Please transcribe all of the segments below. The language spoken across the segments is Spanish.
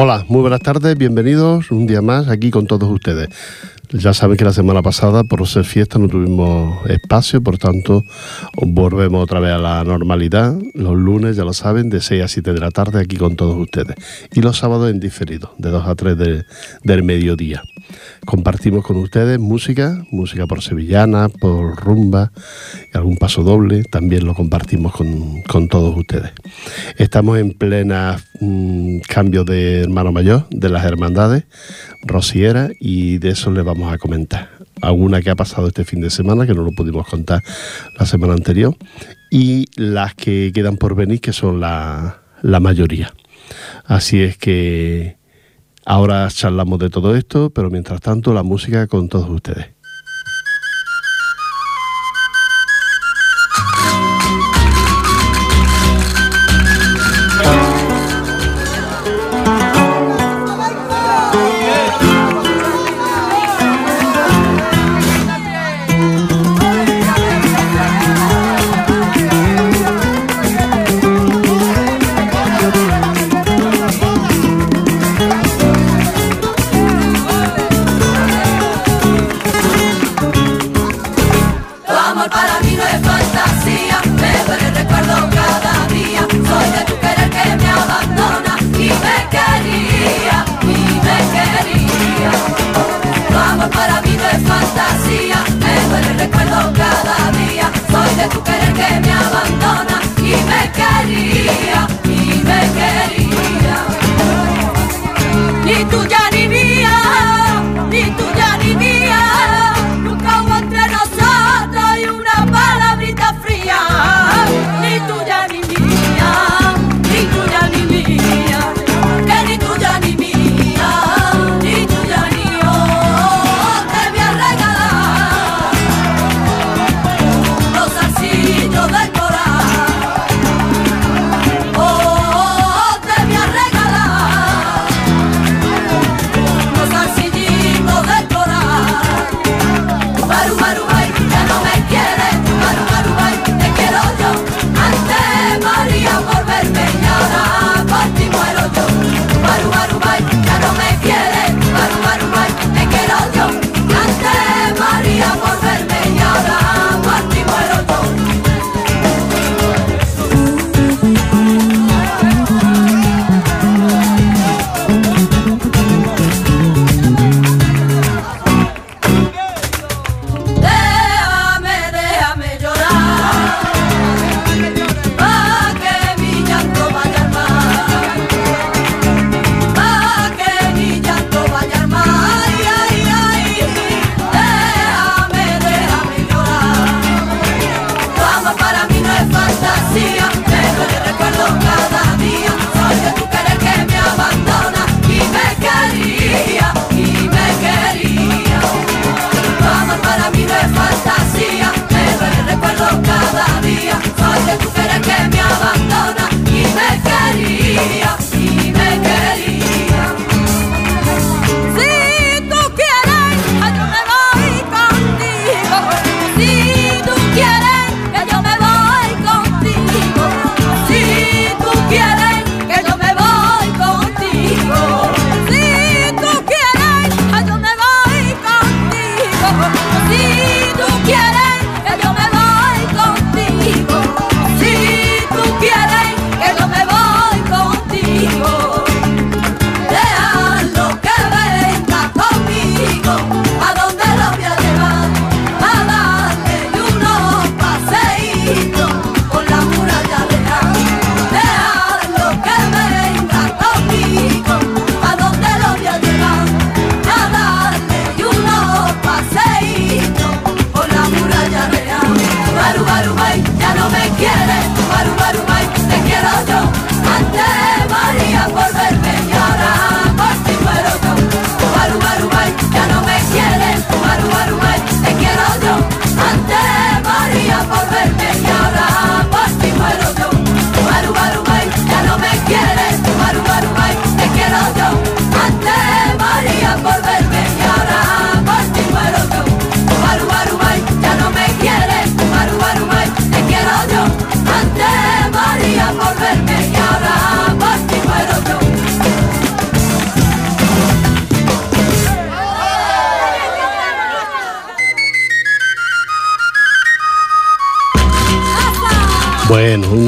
Hola, muy buenas tardes, bienvenidos un día más aquí con todos ustedes. Ya saben que la semana pasada, por ser fiesta, no tuvimos espacio, por tanto, volvemos otra vez a la normalidad. Los lunes, ya lo saben, de 6 a 7 de la tarde aquí con todos ustedes. Y los sábados en diferido, de 2 a 3 del mediodía. Compartimos con ustedes música, música por sevillana, por rumba, algún paso doble, también lo compartimos con, todos ustedes. Estamos en plena mm, cambio de hermano mayor de las hermandades rociera y de eso les vamos a comentar. Alguna que ha pasado este fin de semana, que no lo pudimos contar la semana anterior, y las que quedan por venir, que son la mayoría. Así es que ahora charlamos de todo esto, pero mientras tanto la música con todos ustedes.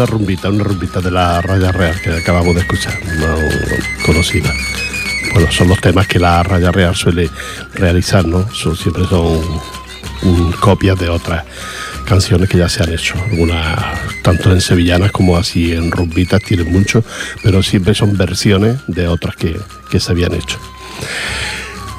Una rumbita, una rumbita de la Raya Real que acabamos de escuchar, una conocida. Bueno, son los temas que la Raya Real suele realizar, ¿no? Son, siempre son copias de otras canciones que ya se han hecho. Algunas, tanto en sevillanas como así en rumbitas, tienen mucho, pero siempre son versiones de otras que, que se habían hecho.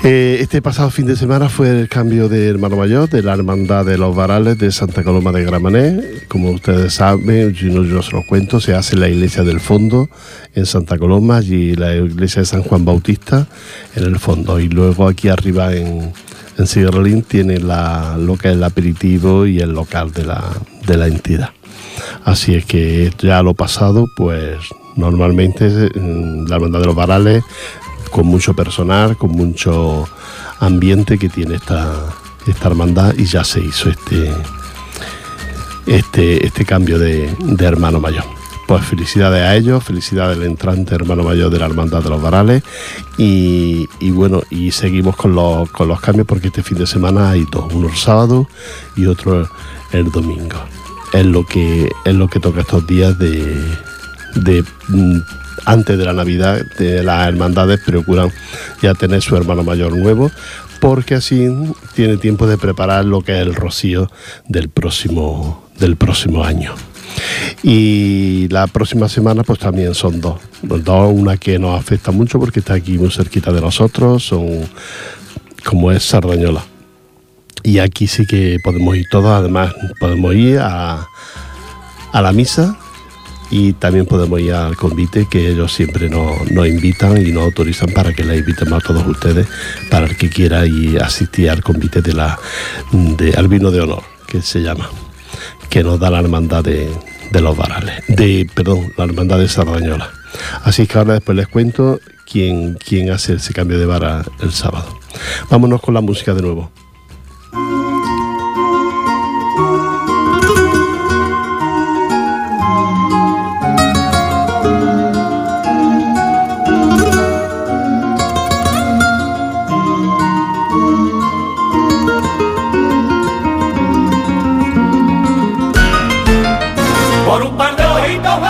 Eh, este pasado fin de semana fue el cambio de hermano mayor de la Hermandad de los Varales de Santa Coloma de Gramané. Como ustedes saben, yo, yo se lo cuento, se hace la iglesia del fondo en Santa Coloma y la iglesia de San Juan Bautista en el fondo. Y luego aquí arriba en, en tiene la, lo que es el aperitivo y el local de la, de la entidad. Así es que ya lo pasado, pues normalmente la Hermandad de los Varales con mucho personal, con mucho ambiente que tiene esta, esta hermandad y ya se hizo este, este, este cambio de, hermano mayor. Pues felicidades a ellos, felicidades al entrante hermano mayor de la Hermandad de los Varales y, bueno, y seguimos con los, con los cambios porque este fin de semana hay dos, uno el sábado y otro el domingo. Es lo que, es lo que toca estos días de, de mm, antes de la Navidad de las hermandades procuran ya tener su hermano mayor nuevo porque así tiene tiempo de preparar lo que es el rocío del próximo, del próximo año. Y la próxima semana pues también son dos. Dos, una que nos afecta mucho porque está aquí muy cerquita de nosotros, son como es Sardañola. Y aquí sí que podemos ir todos, además podemos ir a, a la misa y también podemos ir al convite que ellos siempre nos, invitan y nos autorizan para que les invitemos a todos ustedes para el que quiera y asistir al convite de la de Albino de Honor que se llama que nos da la hermandad de, los varales de perdón la hermandad de Sardañola. Así que ahora después les cuento quién, quién hace ese cambio de vara el sábado. Vámonos con la música de nuevo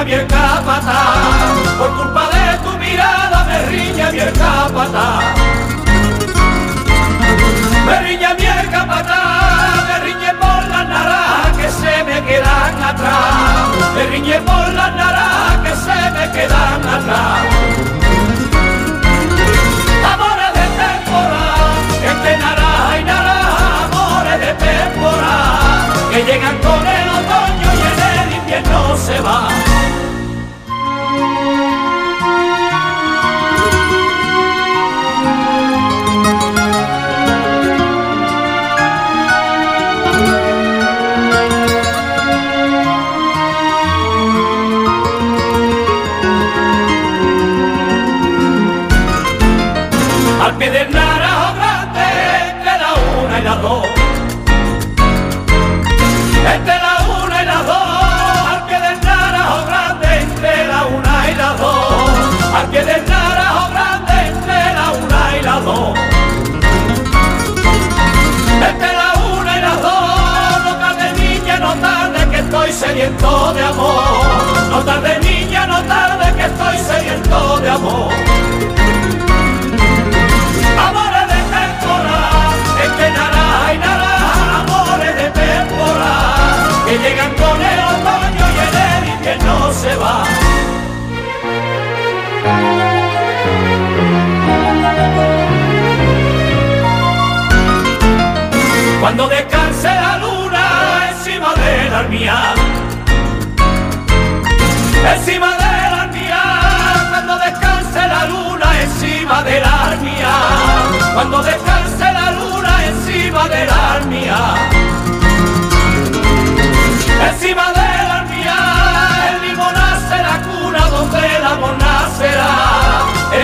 riña mi el capataz. Por culpa de tu mirada, me riña mi el capataz. Me riña mi el capataz, me riñe por las naranjas que se me quedan atrás. Me riñe por las naranjas que se me quedan atrás. que llegan con el otoño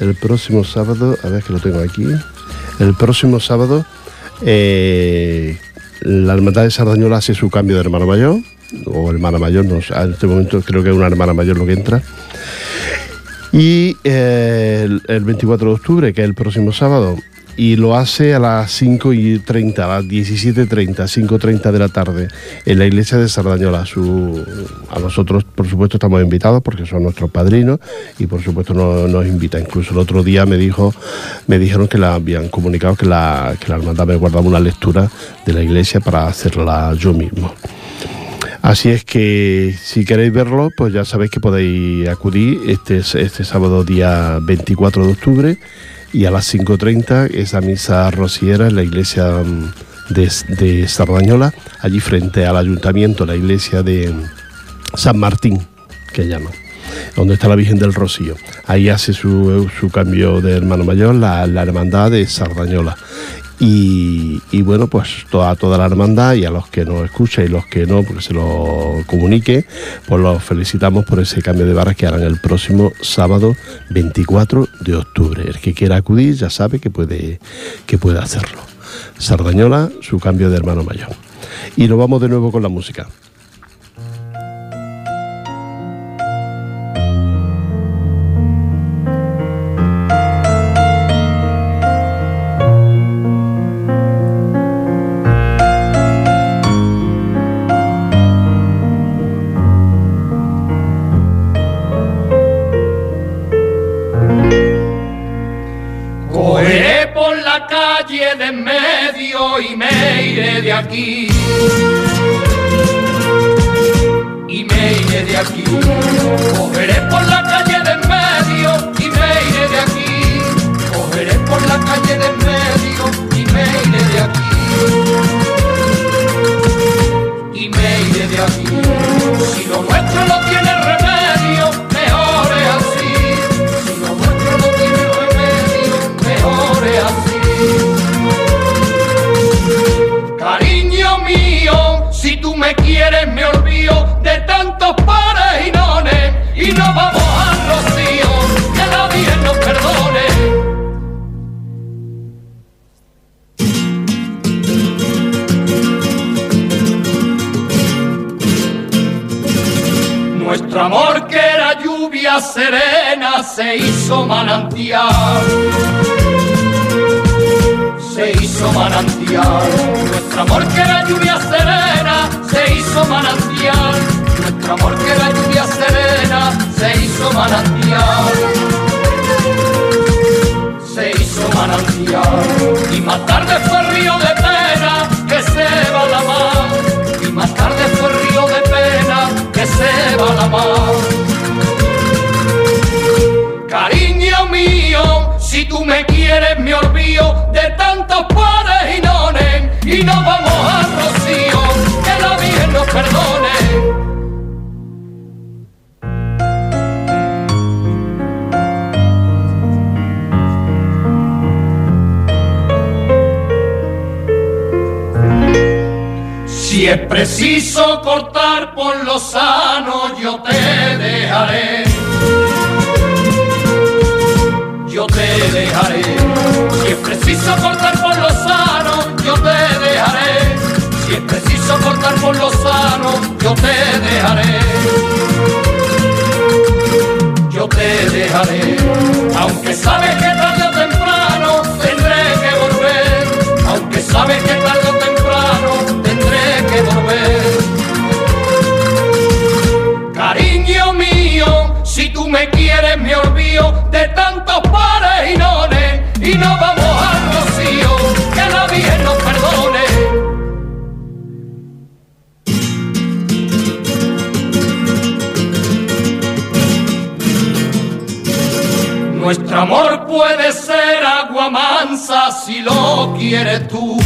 el próximo sábado, a ver que lo tengo aquí, el próximo sábado, eh, la Hermandad de Sardañola hace su cambio de hermano mayor, o hermana mayor, no en este momento creo que es una hermana mayor lo que entra. Y eh, el 24 de octubre, que es el próximo sábado, y lo hace a las 5 y 30, a las 17.30, 5.30 de la tarde, en la iglesia de Sardañola. A nosotros, por supuesto, estamos invitados porque son nuestros padrinos y, por supuesto, nos, nos invita. Incluso el otro día me dijo, me dijeron que la habían comunicado que la, que la hermandad me guardaba una lectura de la iglesia para hacerla yo mismo. Así es que si queréis verlo, pues ya sabéis que podéis acudir este, este sábado día 24 de octubre y a las 5.30 esa misa rociera en la iglesia mm, de, de Sardañola, allí frente al ayuntamiento, la iglesia de San Martín, que llaman donde está la Virgen del Rocío. Ahí hace su, su cambio de hermano mayor la, la hermandad de Sardañola. Y, bueno, pues toda, toda la hermandad y a los que nos escuchan y los que no, porque se lo comunique, pues los felicitamos por ese cambio de barras que harán el próximo sábado 24 de octubre. El que quiera acudir ya sabe que puede, que puede hacerlo. Sardañola, su cambio de hermano mayor. Y nos vamos de nuevo con la música. Nuestro amor que era lluvia serena se hizo manantial se hizo manantial. Nuestro amor que era lluvia serena se hizo manantial. Nuestro amor que era lluvia serena se hizo manantial. Se hizo manantial. Y más tarde fue río de pena se va la mar. Cariño mío, si tú me quieres me olvido de tantos pares y nones y nos vamos al rocío, que la Virgen nos perdone. Si es preciso cortar por lo sano, yo te dejaré yo te dejaré. Si es preciso cortar por lo sano, yo te dejaré. Si es preciso cortar por lo sano, yo te dejaré. Yo te dejaré. Aunque sabes que tarde o temprano tendré que volver. Aunque sabes que tarde me olvido de tantos pares y nones y no vamos al rocío, que la Virgen nos perdone. Nuestro amor puede ser agua mansa si lo quieres tú.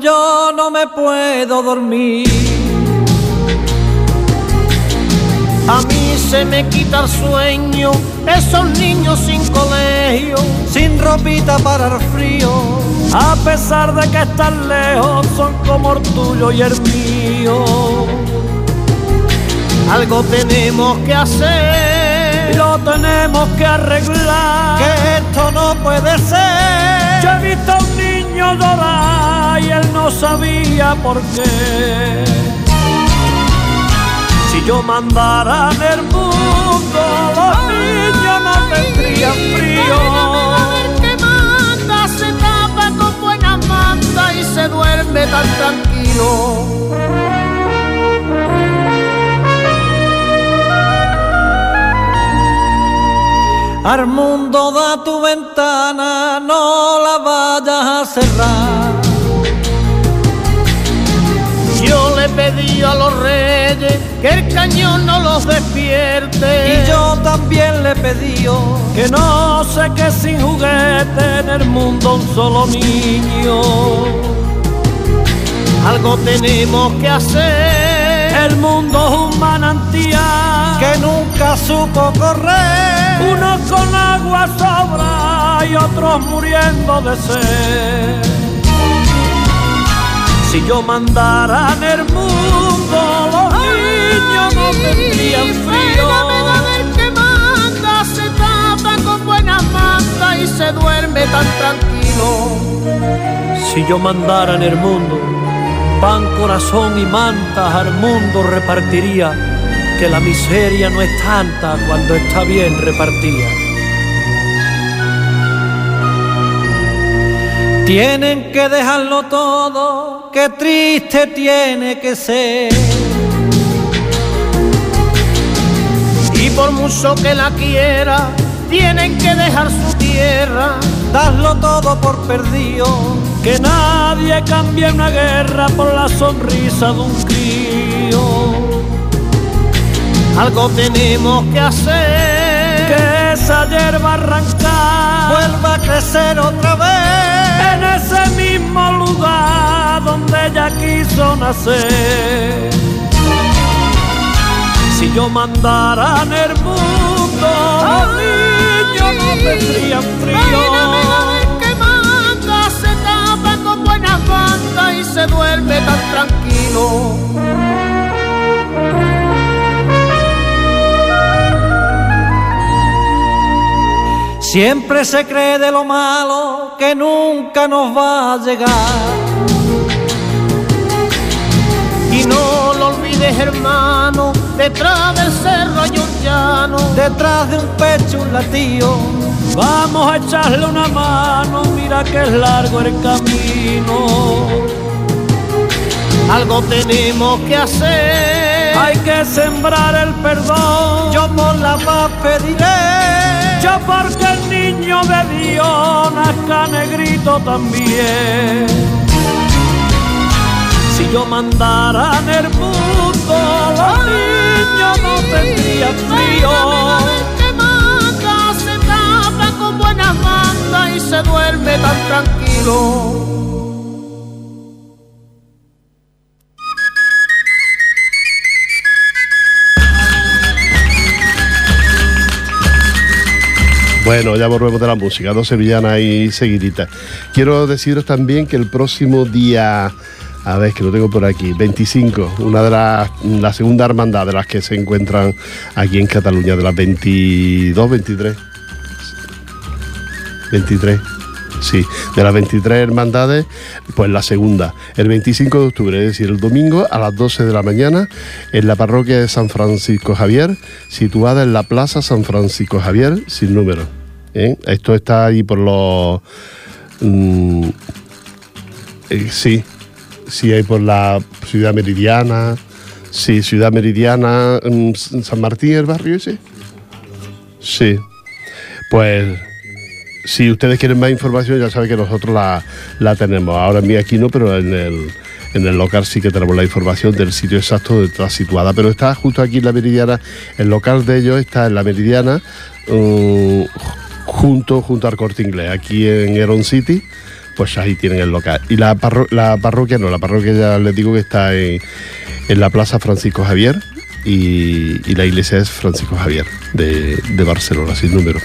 Yo no me puedo dormir. A mí se me quita el sueño, esos niños sin colegio. sin ropita para el frío, a pesar de que están lejos, son como el tuyo y el mío. Algo tenemos que hacer, Lo tenemos que arreglar, que esto no puede ser. yo he visto y él no sabía por qué. Si yo mandara en el mundo, los niños no tendrían frío. que manda, se tapa con buena manta y se duerme tan tranquilo. Al mundo da tu ventana, no la vayas a cerrar. Yo le pedí a los reyes que el cañón no los despierte. Y yo también le he pedido que no se que sin juguete en el mundo un solo niño. algo tenemos que hacer. El mundo es un manantial nunca supo correr. unos con agua sobra y otros muriendo de sed. Si yo mandara en el mundo, los niños no tendrían frío. que manda, se tapa con buenas mantas y se duerme tan tranquilo. Si yo mandara en el mundo, pan, corazón y mantas al mundo repartiría, la miseria no es tanta cuando está bien repartida. Tienen que dejarlo todo, qué triste tiene que ser. Y por mucho que la quiera, tienen que dejar su tierra. Darlo todo por perdido, que nadie cambie una guerra por la sonrisa de un crío. Algo tenemos que hacer. que esa hierba arrancar vuelva a crecer otra vez. en ese mismo lugar donde ella quiso nacer. Si yo mandara en el mundo, los niños no tendrían frío. que manda, se tapa con buenas mantas y se duerme tan tranquilo. Siempre se cree de lo malo que nunca nos va a llegar. Y no lo olvides, hermano, detrás del cerro hay un llano. Detrás de un pecho un latido, vamos a echarle una mano, mira que es largo el camino. Algo tenemos que hacer. Hay que sembrar el perdón. Yo por la paz pediré. Yo porque el niño de Dios nazca negrito también. Si yo mandara en el mundo, los niños no tendrían frío. que manda, se tapa con buenas mantas y se duerme tan tranquilo. Bueno, ya volvemos de la música, dos sevillanas ahí seguiditas. Quiero deciros también que el próximo día, a ver, que lo tengo por aquí, 25, una de las, la segunda hermandad de las que se encuentran aquí en Cataluña, de las 22, 23. 23. Sí, de las 23 hermandades, pues la segunda, el 25 de octubre, es decir, el domingo a las 12 de la mañana, en la parroquia de San Francisco Javier, situada en la Plaza San Francisco Javier, sin número. ¿eh? Esto está ahí por los... mm, eh, sí, sí, hay por la ciudad meridiana, sí, ciudad meridiana, mm, San Martín, el barrio ese. Sí, pues si ustedes quieren más información, ya saben que nosotros la, la tenemos. Ahora en mí aquí no, pero en el, en el local sí que tenemos la información del sitio exacto donde está situada. Pero está justo aquí en la Meridiana, el local de ellos está en la Meridiana, mm, junto, junto al Corte Inglés, aquí en Heron City. Pues ahí tienen el local. Y la, parro- la parroquia no, la parroquia ya les digo que está en, en la Plaza Francisco Javier y, y la iglesia es Francisco Javier de, de Barcelona, sin número.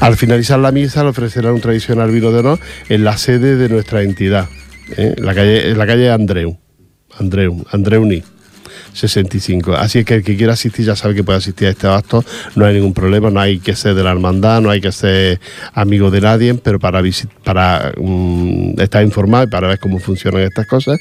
Al finalizar la misa le ofrecerán un tradicional vino de honor en la sede de nuestra entidad, ¿eh? la calle, en la calle Andreu, Andreu, Andreuni. 65. Así es que el que quiera asistir ya sabe que puede asistir a este acto, no hay ningún problema, no hay que ser de la hermandad, no hay que ser amigo de nadie, pero para, visi- para mm, estar informado y para ver cómo funcionan estas cosas,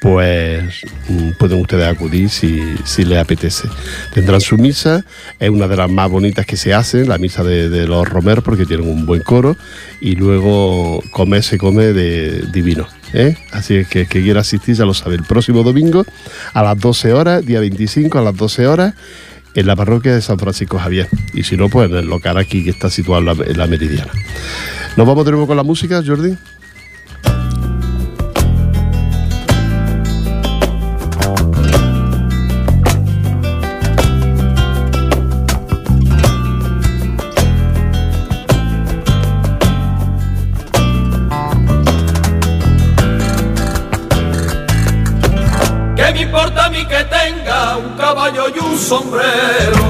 pues mm, pueden ustedes acudir si, si les apetece. Tendrán su misa, es una de las más bonitas que se hacen, la misa de, de los romeros, porque tienen un buen coro, y luego comer se come de divino. ¿Eh? Así que que quiera asistir ya lo sabe. El próximo domingo a las 12 horas, día 25 a las 12 horas, en la parroquia de San Francisco Javier. Y si no, pues en el local aquí que está situado en la, en la Meridiana. Nos vamos de nuevo con la música, Jordi. Importa a mí que tenga un caballo y un sombrero?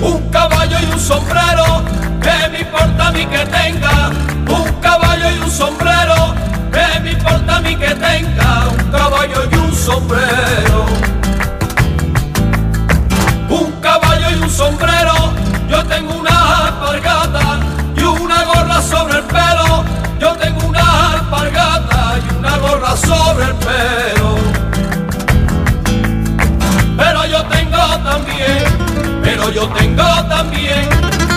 Un caballo y un sombrero. ¿Qué me importa a mí que tenga un caballo y un sombrero? ¿Qué me importa a mí que tenga un caballo y un sombrero? Un caballo y un sombrero. Yo tengo una sobre el pelo. Pero yo tengo también, pero yo tengo también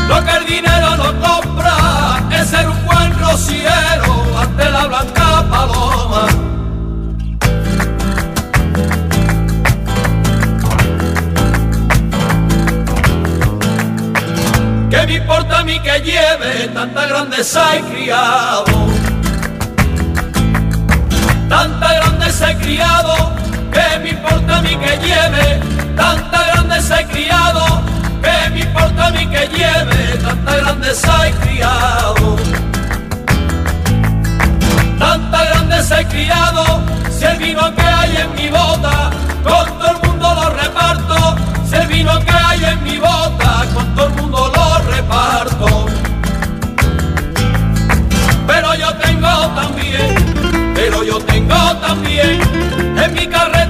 lo que el dinero no compra, es ser un buen rociero ante la blanca paloma. ¿Qué me importa a mí que lleve tanta grandeza y criado? Tanta grandeza y criado, ¿qué me importa a mí que lleve tanta grandeza y criado? ¿Qué me importa a mí que lleve tanta grandeza y criado? Tanta grandeza y criado, si el vino que hay en mi bota, con todo el mundo lo reparto. Si el vino que hay en mi bota, con todo el mundo lo reparto. Pero yo tengo también, yo tengo también en mi carreta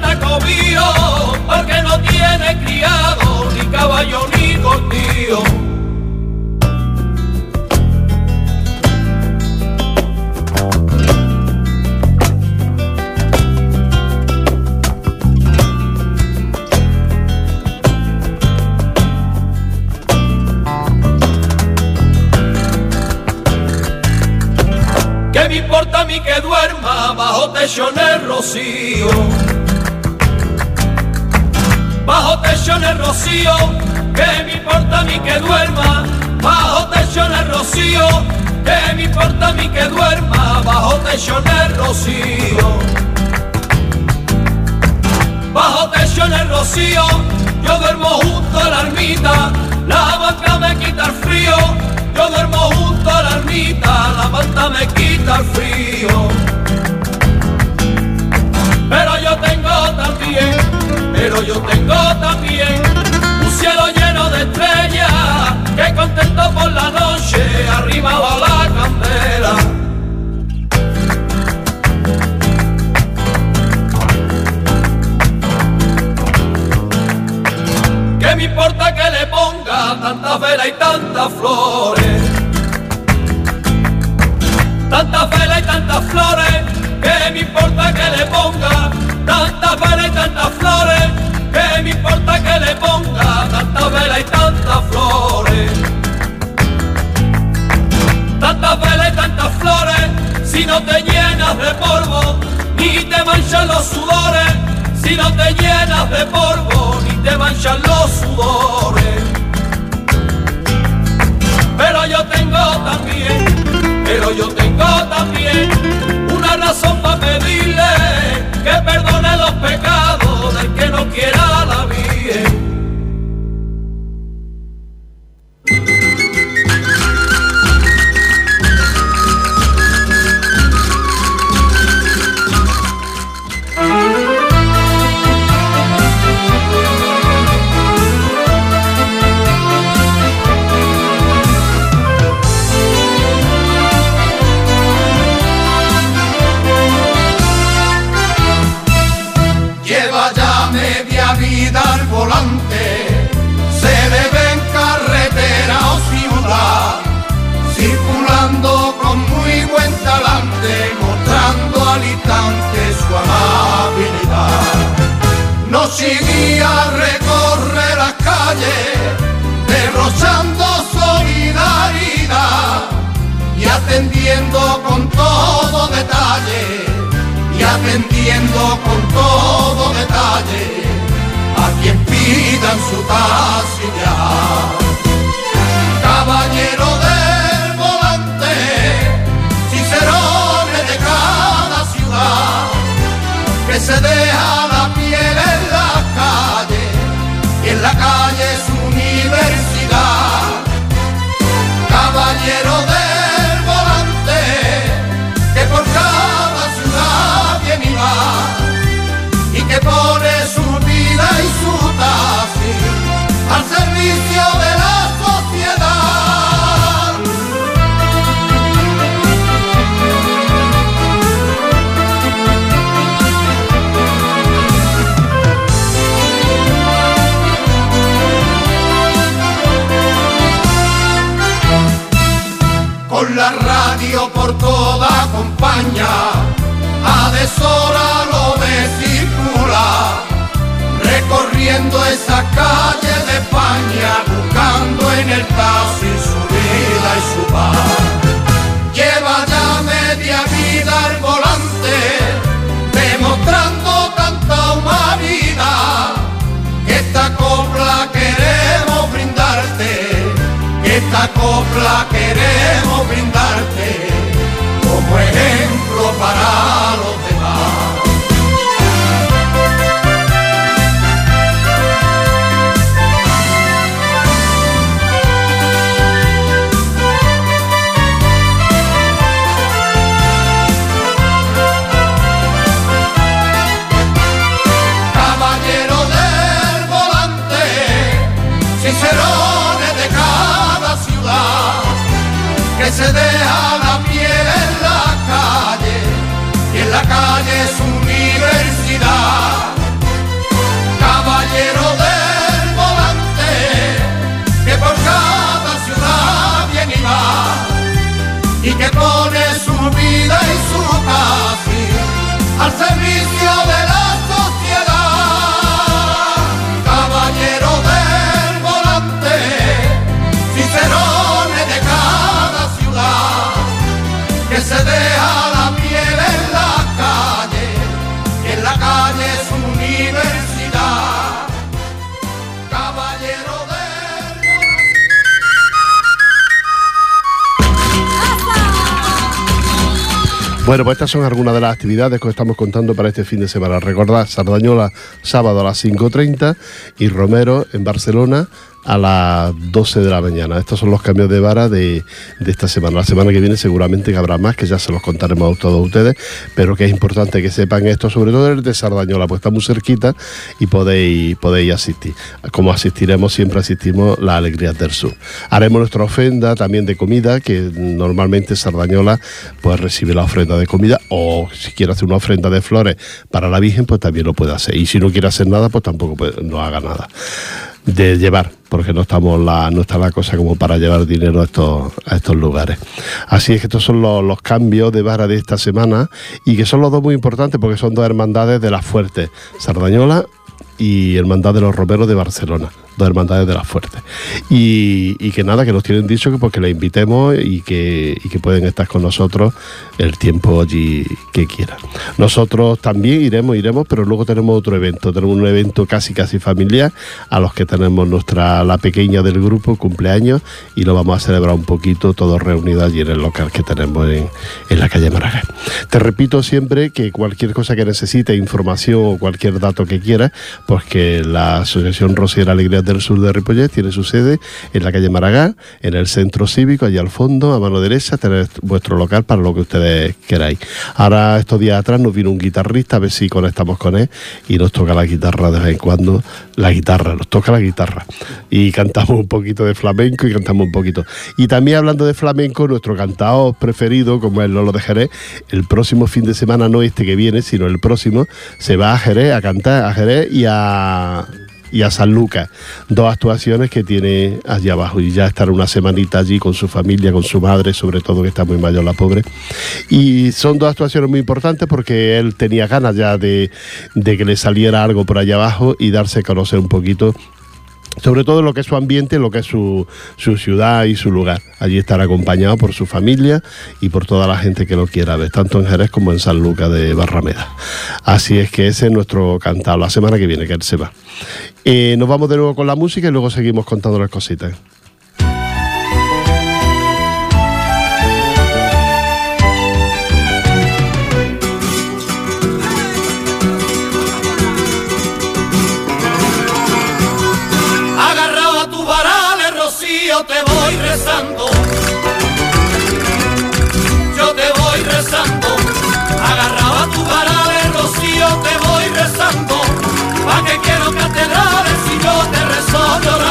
Bajo techo en el rocío, ¿qué me importa a mí que duerma? Bajo techo en el rocío, ¿qué me importa a mí que duerma? Bajo techo en el rocío. Bajo techo en el rocío, yo duermo junto a la ermita, la banca me quita el frío, yo duermo junto a la ermita, la manta me quita el frío yo tengo también, pero yo tengo también un cielo lleno de estrellas que contento por la noche arriba va la candela. ¿Qué me importa que le ponga tantas velas y tantas flores? Tantas velas y tantas flores, ¿qué me importa que le ponga? Tantas velas y tantas flores, que me importa que le ponga. Tantas velas y tantas flores. Tantas velas y tantas flores, si no te llenas de polvo, ni te manchan los sudores. Si no te llenas de polvo, ni te manchan los sudores. Pero yo tengo también, pero yo tengo también una razón para pedirle que perdone del que y atendiendo con todo detalle a quien pidan su taxi de la sociedad. Con la radio por toda compañía, a deshora lo circular, recorriendo esa calle de España, buscando en el taxi su vida y su paz. Lleva ya media vida al volante, demostrando tanta humanidad, esta copla queremos brindarte, esta copla queremos brindarte como ejemplo para los demás. Que se deja Bueno, pues estas son algunas de las actividades que os estamos contando para este fin de semana. Recordad, Sardañola sábado a las 5.30 y Romero en Barcelona a las 12 de la mañana. Estos son los cambios de vara de, de esta semana. La semana que viene seguramente habrá más, que ya se los contaremos a todos ustedes, pero que es importante que sepan esto, sobre todo el de Sardañola, pues está muy cerquita y podéis, podéis asistir. Como asistiremos, siempre asistimos las alegrías del sur. Haremos nuestra ofrenda también de comida, que normalmente Sardañola pues recibe la ofrenda de comida, o si quiere hacer una ofrenda de flores para la Virgen, pues también lo puede hacer. Y si no quiere hacer nada, pues tampoco no haga nada. De llevar, porque no estamos la, no está la cosa como para llevar dinero a estos, a estos lugares. Así es que estos son los, los cambios de vara de esta semana y que son los dos muy importantes porque son dos hermandades de las fuertes, Sardañola y Hermandad de los Romeros de Barcelona dos hermandades de las fuertes. Y, que nada, que nos tienen dicho que porque les invitemos y que, pueden estar con nosotros el tiempo allí que quieran. Nosotros también iremos, iremos, pero luego tenemos otro evento, tenemos un evento casi casi familiar a los que tenemos nuestra, la pequeña del grupo, cumpleaños, y lo vamos a celebrar un poquito todos reunidos allí en el local que tenemos en, en la calle Maragall. Te repito siempre que cualquier cosa que necesite, información o cualquier dato que quieras, pues que la Asociación Rosiera Alegría del sur de Ripollet tiene su sede en la calle Maragá, en el centro cívico, allá al fondo, a mano derecha, tener vuestro local para lo que ustedes queráis. Ahora, estos días atrás, nos vino un guitarrista, a ver si conectamos con él y nos toca la guitarra de vez en cuando, la guitarra, nos toca la guitarra. Y cantamos un poquito de flamenco y cantamos un poquito. Y también hablando de flamenco, nuestro cantado preferido, como es Lolo de Jerez, el próximo fin de semana, no este que viene, sino el próximo, se va a Jerez a cantar a Jerez y a y a San Lucas, dos actuaciones que tiene allá abajo y ya estar una semanita allí con su familia, con su madre, sobre todo que está muy mayor la pobre. Y son dos actuaciones muy importantes porque él tenía ganas ya de, de que le saliera algo por allá abajo y darse a conocer un poquito sobre todo lo que es su ambiente, lo que es su, ciudad y su lugar. Allí estará acompañado por su familia y por toda la gente que lo quiera ver, tanto en Jerez como en San Lucas de Barrameda. Así es que ese es nuestro cantado, la semana que viene, que él se va. Eh, nos vamos de nuevo con la música y luego seguimos contando las cositas. Agarraba tu vara de rocío, te voy rezando. Pa' que quiero catedrales y yo te rezo llorando.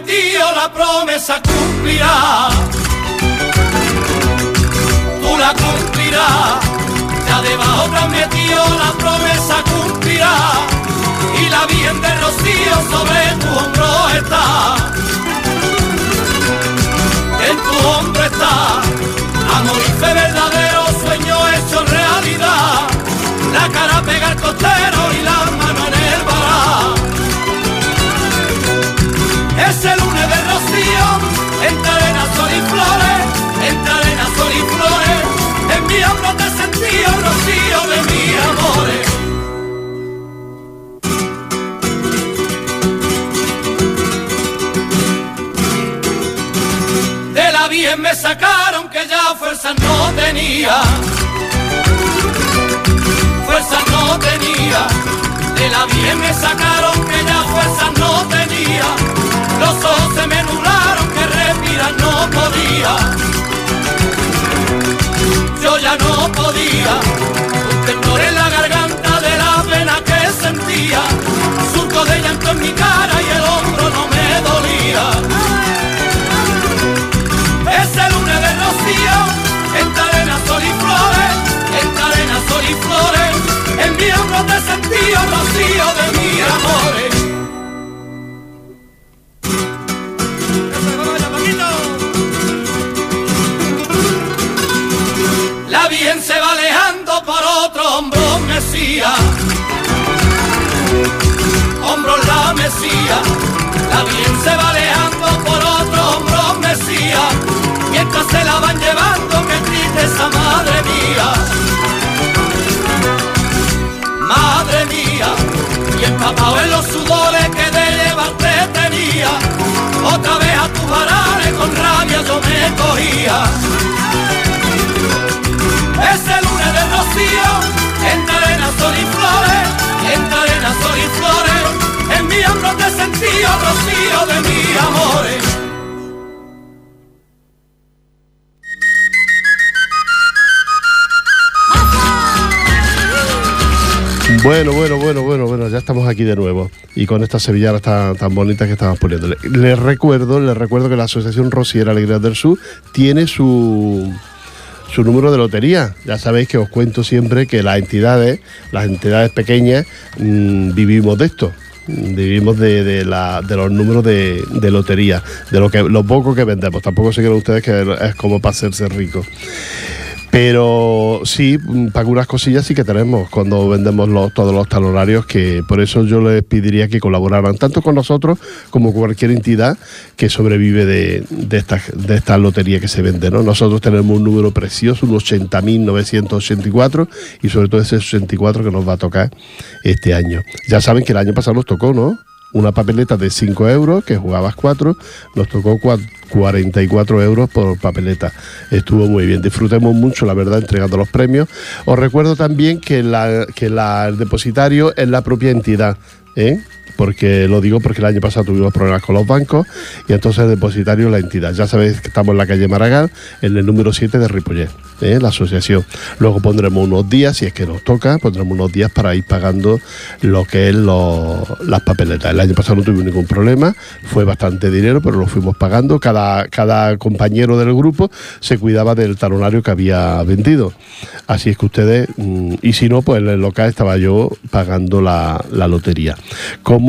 Debajo te han metido la promesa cumplirá, tú la cumplirás, ya debajo te han metido la promesa cumplirá. Y la Virgen de Rocío sobre tu hombro está. Me sacaron que ya fuerza no tenía. Fuerza no tenía. De la bien me sacaron que ya fuerza no tenía. Los ojos se me nublaron que respirar no podía. Yo ya no podía. Un temblor en la garganta de la pena que sentía. Surco de llanto en mi cara y el hombro no me dolía. Lunes de rocío, en cadena sol y flores, en cadena sol y flores, en mi hombro te sentí rocío de mis amores. La bien se va alejando por otro hombro mesía, hombro la mesía, la bien se va alejando por otro hombro mesía, se la van llevando, qué tristeza, madre mía. Madre mía, y empapado en los sudores que de llevarte tenía, otra vez a tus varales con rabia yo me cogía. Ese lunes de rocío, entre arena, sol y flores, entre arena, sol y flores, en mi hombro te sentí rocío de mi amores. Bueno, bueno, bueno, bueno, bueno, ya estamos aquí de nuevo y con estas sevillanas tan, tan bonitas que estamos poniéndole. Les recuerdo, les recuerdo que la Asociación Rosiera Alegría del Sur tiene su su número de lotería. Ya sabéis que os cuento siempre que las entidades, las entidades pequeñas, mm, vivimos de esto. Vivimos de, la, de los números de, de, lotería, de lo que lo poco que vendemos. Tampoco se crean ustedes que es como para hacerse rico. Pero sí, para algunas cosillas sí que tenemos cuando vendemos todos los talonarios, que por eso yo les pediría que colaboraran tanto con nosotros como cualquier entidad que sobrevive de, de, esta, de esta lotería que se vende. ¿no? Nosotros tenemos un número precioso, un 80.984, y sobre todo ese 64 que nos va a tocar este año. Ya saben que el año pasado nos tocó, ¿no? Una papeleta de 5 euros, que jugabas 4, nos tocó 44 euros por papeleta. Estuvo muy bien, disfrutemos mucho, la verdad, entregando los premios. Os recuerdo también que, la, que la, el depositario es la propia entidad. ¿eh? Porque lo digo porque el año pasado tuvimos problemas con los bancos y entonces el depositario la entidad. Ya sabéis que estamos en la calle Maragall, en el número 7 de Ripollet, ¿eh? la asociación. Luego pondremos unos días, si es que nos toca, pondremos unos días para ir pagando lo que es las papeletas. El año pasado no tuvimos ningún problema, fue bastante dinero, pero lo fuimos pagando. Cada, cada compañero del grupo se cuidaba del talonario que había vendido. Así es que ustedes, mm, y si no, pues en el local estaba yo pagando la, la lotería.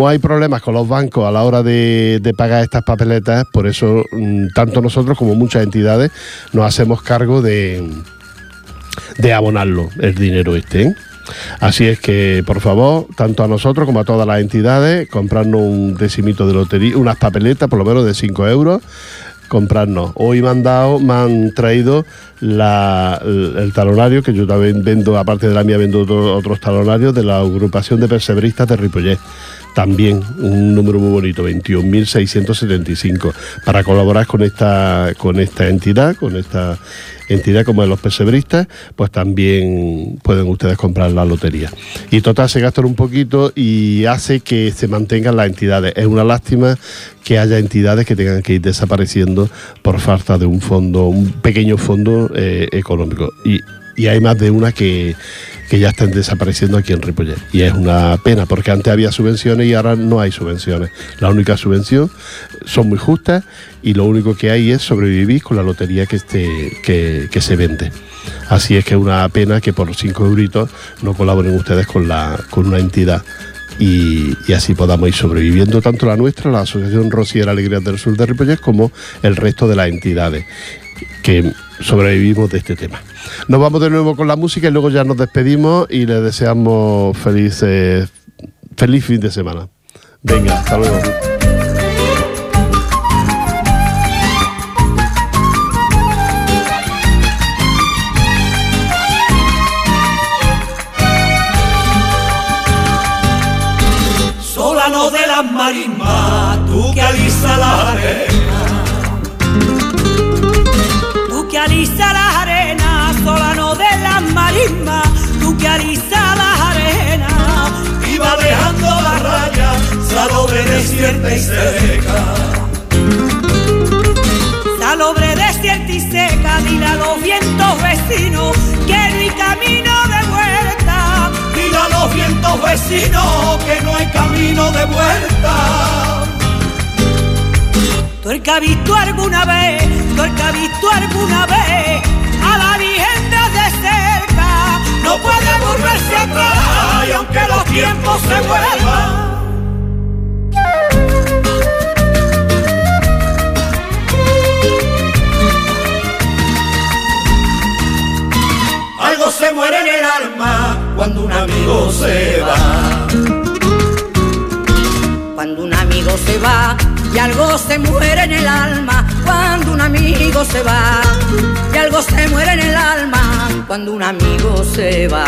Hay problemas con los bancos a la hora de, pagar estas papeletas, por eso mm, tanto nosotros como muchas entidades nos hacemos cargo de, de abonarlo, el dinero este. ¿eh? Así es que, por favor, tanto a nosotros como a todas las entidades, comprarnos un decimito de lotería, unas papeletas por lo menos de 5 euros, comprarnos. Hoy me han dado, me han traído el, talonario, que yo también vendo, aparte de la mía, vendo otros talonarios de la agrupación de persebristas de Ripollet también un número muy bonito, 21.675, para colaborar con esta, con esta entidad, con esta entidad como de los pesebristas, pues también pueden ustedes comprar la lotería. Y total, se gastan un poquito y hace que se mantengan las entidades. Es una lástima que haya entidades que tengan que ir desapareciendo por falta de un fondo, un pequeño fondo eh, económico. Y, y hay más de una que que ya están desapareciendo aquí en Ripollet. Y es una pena, porque antes había subvenciones y ahora no hay subvenciones. La única subvención son muy justas y lo único que hay es sobrevivir con la lotería que, esté, que, se vende. Así es que es una pena que por cinco euritos no colaboren ustedes con, la, con una entidad y, así podamos ir sobreviviendo tanto la nuestra, la Asociación Rosiera Alegría del Sur de Ripollet, como el resto de las entidades que sobrevivimos de este tema. Nos vamos de nuevo con la música y luego ya nos despedimos y les deseamos feliz, feliz fin de semana. Venga, hasta luego. Solano de las marismas, tú que alisa la desierta y seca. Salobre desierta y seca, dile a los vientos vecinos que no hay camino de vuelta. Dile a los vientos vecinos que no hay camino de vuelta. Tú que ha visto alguna vez, tú que ha visto alguna vez a la Virgen de cerca, no puede volverse atrás y aunque los tiempos se vuelvan. Algo se muere en el alma cuando un amigo se va. Cuando un amigo se va y algo se muere en el alma cuando un amigo se va. Y algo se muere en el alma cuando un amigo se va.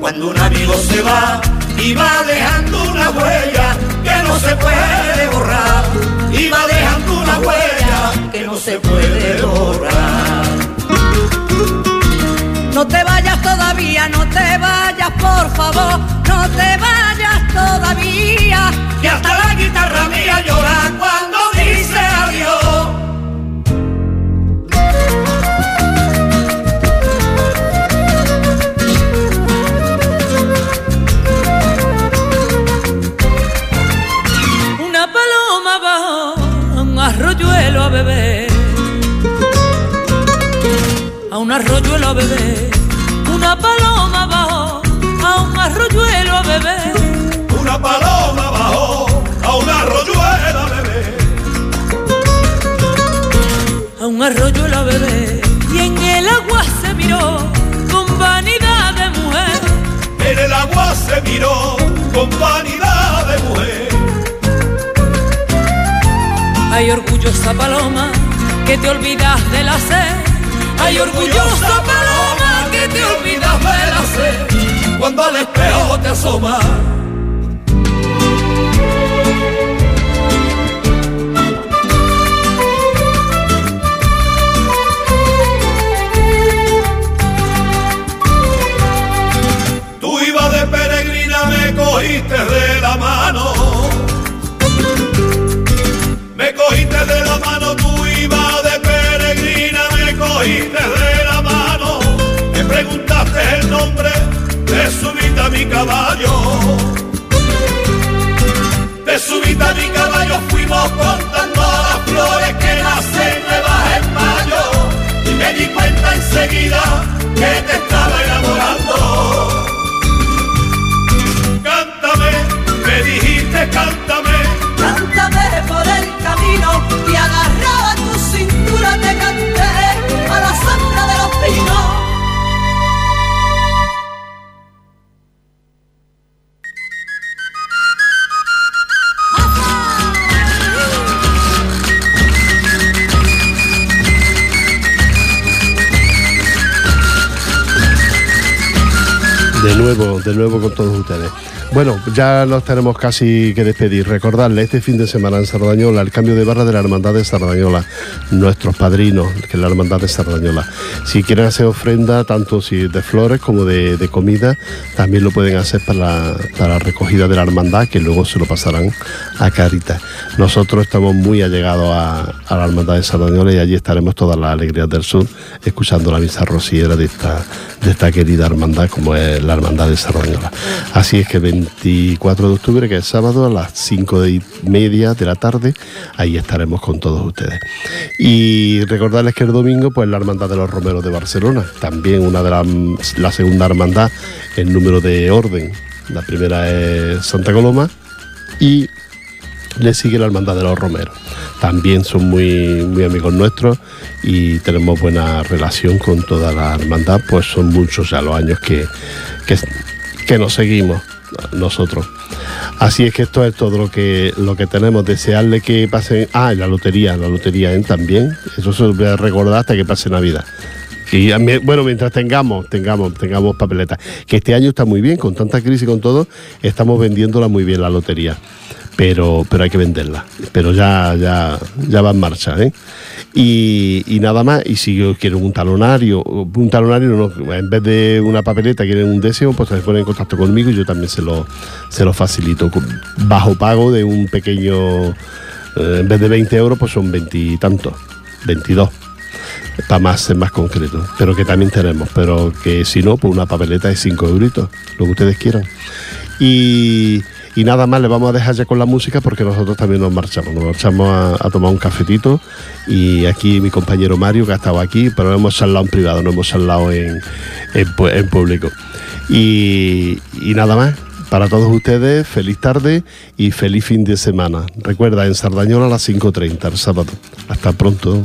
Cuando un amigo se va y va dejando una huella que no se puede borrar. Y va dejando una huella que no se puede borrar. No te vayas todavía, no te vayas por favor, no te vayas todavía. Que hasta la guitarra mía llora cuando dice adiós. A beber, una paloma bajó a un arroyuelo a beber. Una paloma bajó a un arroyuelo a beber. A un arroyuelo a beber y en el agua se miró con vanidad de mujer. En el agua se miró con vanidad de mujer. Hay orgullosa paloma que te olvidas de la sed. Hay orgullosa paloma que te olvidas de la sed. Cuando al espejo te asoma. Preguntaste el nombre, te subiste a mi caballo. Te subiste a mi caballo, fuimos contando las flores que nacen nuevas en mayo. Y me di cuenta enseguida que te estaba enamorando. Cántame, me dijiste cántame. Cántame por el camino y agarrado a tu cintura te canté De nuevo, con todos ustedes. Bueno, ya nos tenemos casi que despedir. Recordarle este fin de semana en Sardañola el cambio de barra de la Hermandad de Sardañola, nuestros padrinos, que es la Hermandad de Sardañola. Si quieren hacer ofrenda, tanto si de flores como de, comida, también lo pueden hacer para, la recogida de la Hermandad, que luego se lo pasarán a Caritas. Nosotros estamos muy allegados a, la Hermandad de Sardañola y allí estaremos todas las alegrías del sur, escuchando la misa rociera de esta, de esta querida hermandad como es la Hermandad de Sardañola. Así es que 24 de octubre, que es sábado, a las 5 y media de la tarde, ahí estaremos con todos ustedes. Y recordarles que el domingo, pues la Hermandad de los Romeros de Barcelona, también una de las, la segunda hermandad en número de orden. La primera es Santa Coloma y le sigue la Hermandad de los Romeros. También son muy, muy amigos nuestros y tenemos buena relación con toda la hermandad, pues son muchos ya los años que, que, que nos seguimos nosotros. Así es que esto es todo lo que, lo que tenemos. Desearle que pasen. Ah, la lotería, la lotería también. Eso se lo voy a recordar hasta que pase Navidad. Y bueno, mientras tengamos, tengamos, tengamos papeletas. Que este año está muy bien, con tanta crisis y con todo, estamos vendiéndola muy bien la lotería. Pero, pero hay que venderla. Pero ya, ya, ya va en marcha, ¿eh? Y, nada más, y si quieren un talonario, un talonario, no, en vez de una papeleta, quieren un décimo, pues se ponen en contacto conmigo y yo también se lo, se lo facilito. Bajo pago de un pequeño, eh, en vez de 20 euros, pues son 20 y tantos, 22 para más ser más concreto, pero que también tenemos, pero que si no, pues una papeleta de 5 euritos, lo que ustedes quieran. Y, y nada más, le vamos a dejar ya con la música porque nosotros también nos marchamos, nos marchamos a, tomar un cafetito y aquí mi compañero Mario que ha estado aquí, pero hemos charlado en privado, no hemos charlado en, en público. Y, y nada más. Para todos ustedes, feliz tarde y feliz fin de semana. Recuerda, en Sardañola a las 5.30 el sábado. Hasta pronto.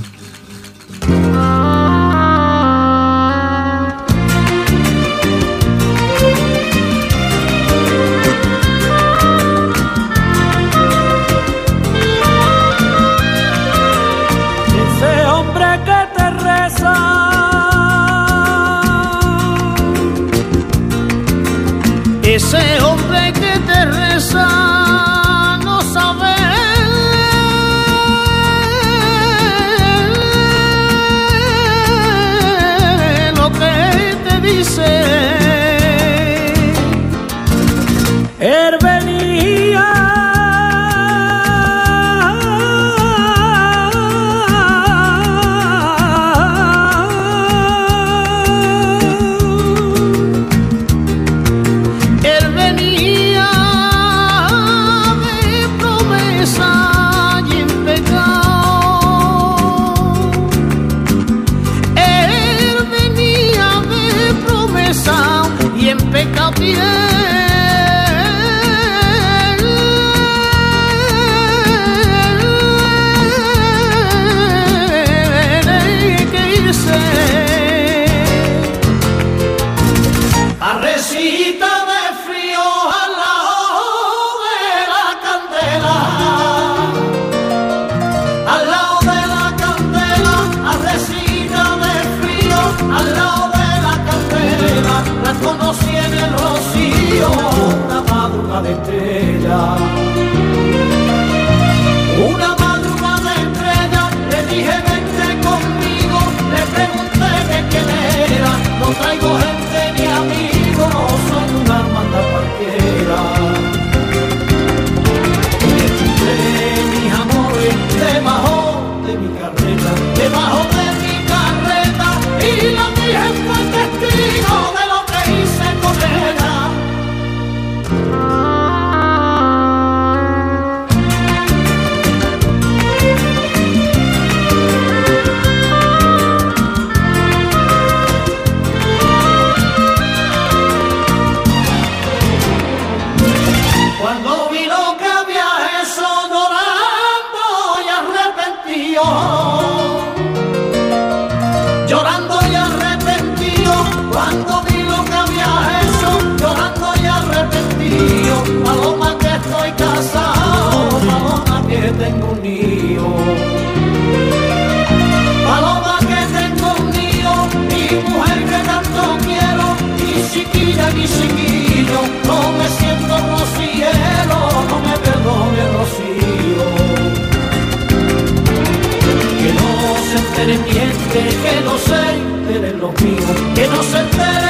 entere que no se enteren los míos, que no se enteren.